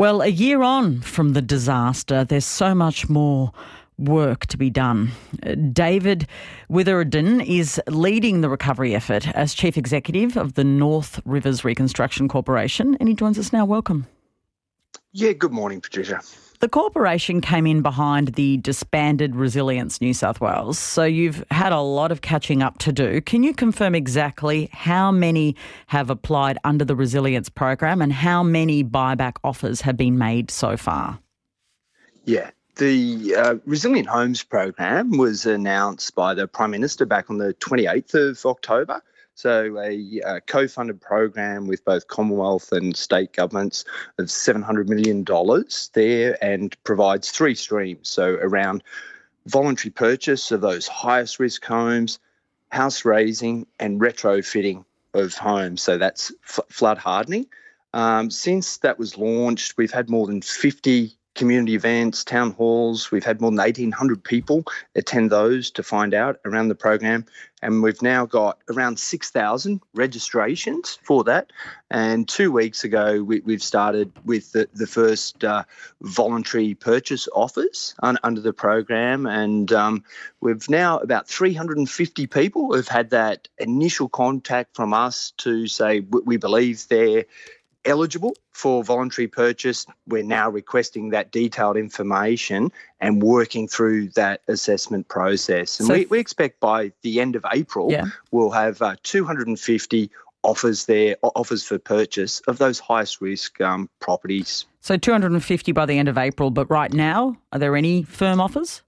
Well, a year on from the disaster, there's so much more work to be done. Uh, David Witherdin is leading the recovery effort as Chief Executive of the North Rivers Reconstruction Corporation, and he joins us now. Welcome. Yeah, good morning, Patricia. The corporation came in behind the disbanded Resilience New South Wales, so you've had a lot of catching up to do. Can you confirm exactly how many have applied under the Resilience program and how many buyback offers have been made so far? Yeah, the uh, Resilient Homes program was announced by the Prime Minister back on the 28th of October. So, a, a co funded program with both Commonwealth and state governments of $700 million there and provides three streams. So, around voluntary purchase of those highest risk homes, house raising, and retrofitting of homes. So, that's f- flood hardening. Um, since that was launched, we've had more than 50 community events, town halls. We've had more than 1,800 people attend those to find out around the program. And we've now got around 6,000 registrations for that. And two weeks ago, we, have started with the, the first uh, voluntary purchase offers un, under the program. And um, we've now about 350 people have had that initial contact from us to say we believe they're eligible for voluntary purchase. We're now requesting that detailed information and working through that assessment process. And so, we, we, expect by the end of April, yeah. we'll have uh, 250 offers there, offers for purchase of those highest risk um, properties. So 250 by the end of April, but right now, are there any firm offers?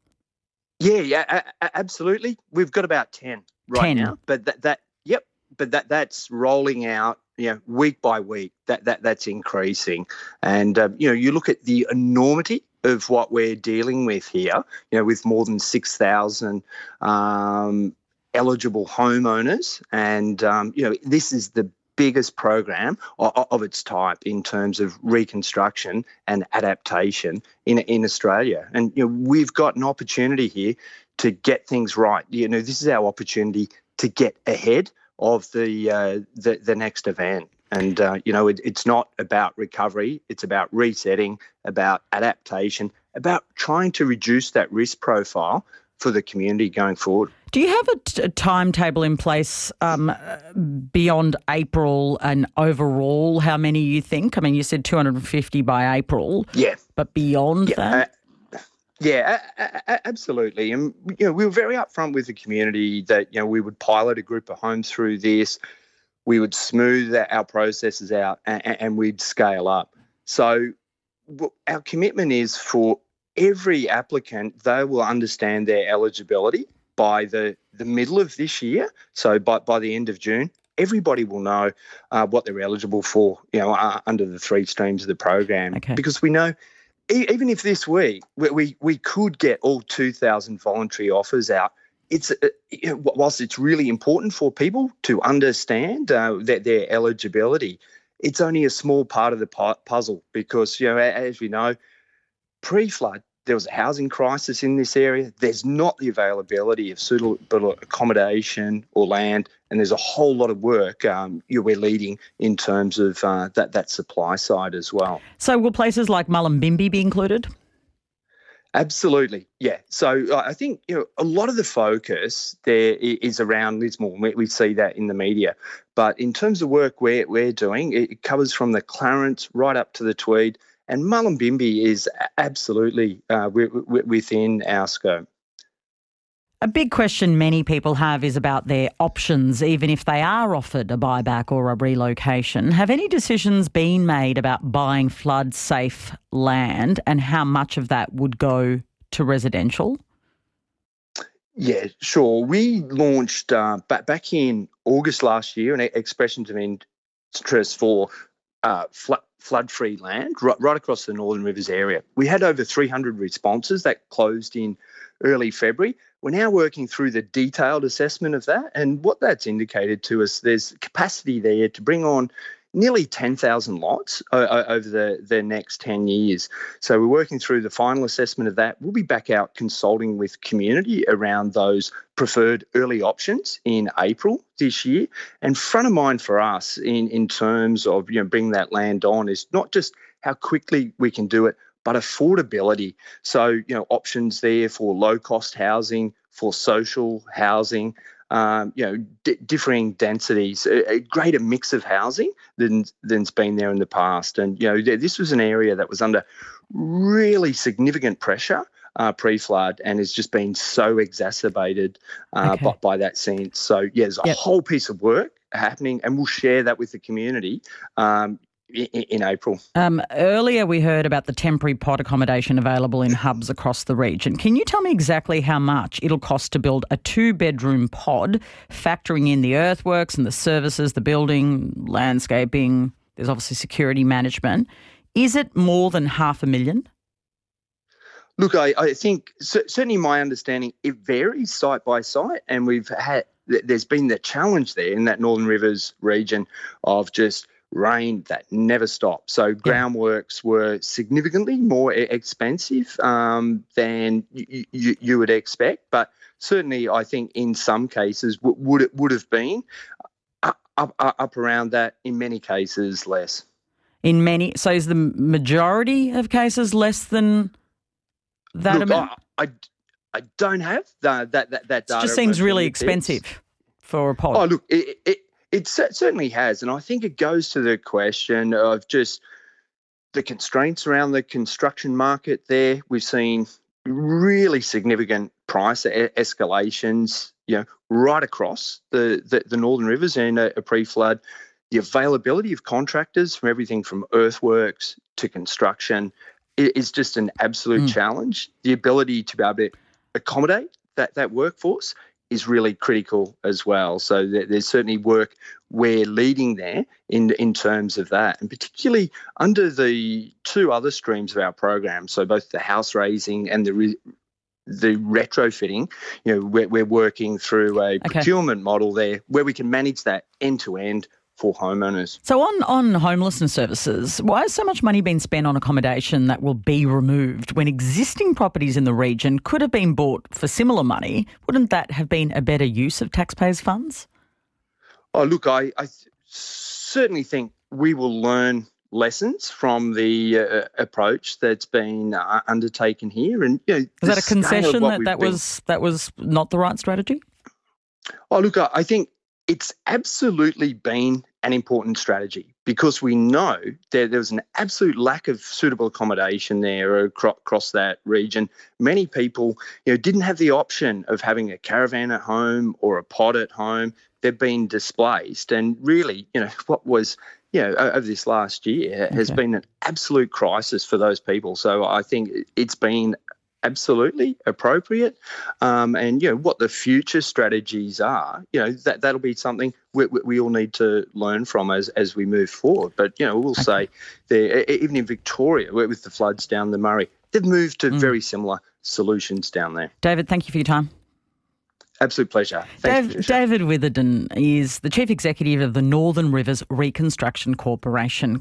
Yeah, yeah, a- absolutely. We've got about 10 right 10. now, but that, that, yep, but that that's rolling out you know, week by week, that that that's increasing. And um, you know, you look at the enormity of what we're dealing with here. You know, with more than six thousand um, eligible homeowners, and um, you know, this is the biggest program of, of, its type in terms of reconstruction and adaptation in in Australia. And you know, we've got an opportunity here to get things right. You know, this is our opportunity to get ahead of the uh, the, the next event. And uh, you know, it, it's not about recovery; it's about resetting, about adaptation, about trying to reduce that risk profile for the community going forward. Do you have a, t- a timetable in place um, beyond April and overall? How many you think? I mean, you said 250 by April. Yeah. But beyond yeah, that? Yeah, absolutely. And you know, we were very upfront with the community that you know we would pilot a group of homes through this. We would smooth our processes out, and, and we'd scale up. So, our commitment is for every applicant; they will understand their eligibility by the the middle of this year. So, by by the end of June, everybody will know uh, what they're eligible for. You know, uh, under the three streams of the program, okay. because we know even if this week we, we, we could get all 2,000 voluntary offers out, it's uh, whilst it's really important for people to understand uh, that their eligibility, it's only a small part of the puzzle because you know as we know, pre-flood there was a housing crisis in this area. There's not the availability of suitable accommodation or land, and there's a whole lot of work um, we're leading in terms of uh, that that supply side as well. So, will places like Mullumbimby be included? Absolutely, yeah. So uh, I think you know a lot of the focus there is around Lismore. We, we see that in the media, but in terms of work we're we're doing, it covers from the Clarence right up to the Tweed and Mullumbimby is absolutely uh, within our scope. A big question many people have is about their options, even if they are offered a buyback or a relocation. Have any decisions been made about buying flood safe land and how much of that would go to residential? Yeah, sure. We launched uh, back, back in August last year an expression of interest for uh, flood free land right, right across the Northern Rivers area. We had over 300 responses that closed in early February. We're now working through the detailed assessment of that. And what that's indicated to us, there's capacity there to bring on nearly 10,000 lots over the, the next 10 years. So we're working through the final assessment of that. We'll be back out consulting with community around those preferred early options in April this year. And front of mind for us in, in terms of you know bringing that land on is not just how quickly we can do it, but affordability. So, you know, options there for low cost housing, for social housing, um, you know, d- differing densities, a, a, greater mix of housing than than's been there in the past. And you know, this was an area that was under really significant pressure uh, pre-flood and has just been so exacerbated uh, okay. by, by, that sense. So yeah, there's a yep. whole piece of work happening, and we'll share that with the community. Um, in, April. Um, earlier, we heard about the temporary pod accommodation available in hubs across the region. Can you tell me exactly how much it'll cost to build a two bedroom pod, factoring in the earthworks and the services, the building, landscaping? There's obviously security management. Is it more than half a million? Look, I, I think certainly my understanding it varies site by site, and we've had there's been the challenge there in that Northern Rivers region of just rain that never stopped. So groundworks were significantly more expensive um, than y- y- you would expect, but certainly I think in some cases w- would it would have been up, up, up around that. In many cases, less. In many, so is the majority of cases less than that Look, amount? I, I, I don't have that that that, that data. It just seems really expensive for a pod. Oh, look, it, it, it certainly has, and I think it goes to the question of just the constraints around the construction market. There, we've seen really significant price escalations, you know, right across the the, the northern rivers in a, a pre-flood. The availability of contractors from everything from earthworks to construction is just an absolute mm. challenge. The ability to be able to accommodate that, that workforce is really critical as well. So there's certainly work we're leading there in in terms of that, and particularly under the two other streams of our program. So both the house raising and the re- the retrofitting, you know, we're, we're working through a okay. procurement model there where we can manage that end to end for homeowners. So on on homelessness services, why has so much money been spent on accommodation that will be removed when existing properties in the region could have been bought for similar money? Wouldn't that have been a better use of taxpayers' funds? Oh, look, I, I certainly think we will learn lessons from the uh, approach that's been uh, undertaken here. And you know, is that a concession that that been... was that was not the right strategy? Oh, look, I think it's absolutely been an important strategy because we know that there was an absolute lack of suitable accommodation there across that region. Many people, you know, didn't have the option of having a caravan at home or a pod at home. They've been displaced, and really, you know, what was you know, over this last year has okay. been an absolute crisis for those people. So I think it's been absolutely appropriate. Um, and you know what the future strategies are. You know that that'll be something we, we all need to learn from as as we move forward. But you know we'll okay. say there even in Victoria with the floods down the Murray, they've moved to mm. very similar solutions down there. David, thank you for your time. Absolute pleasure. Dave, David Witherdin is the Chief Executive of the Northern Rivers Reconstruction Corporation.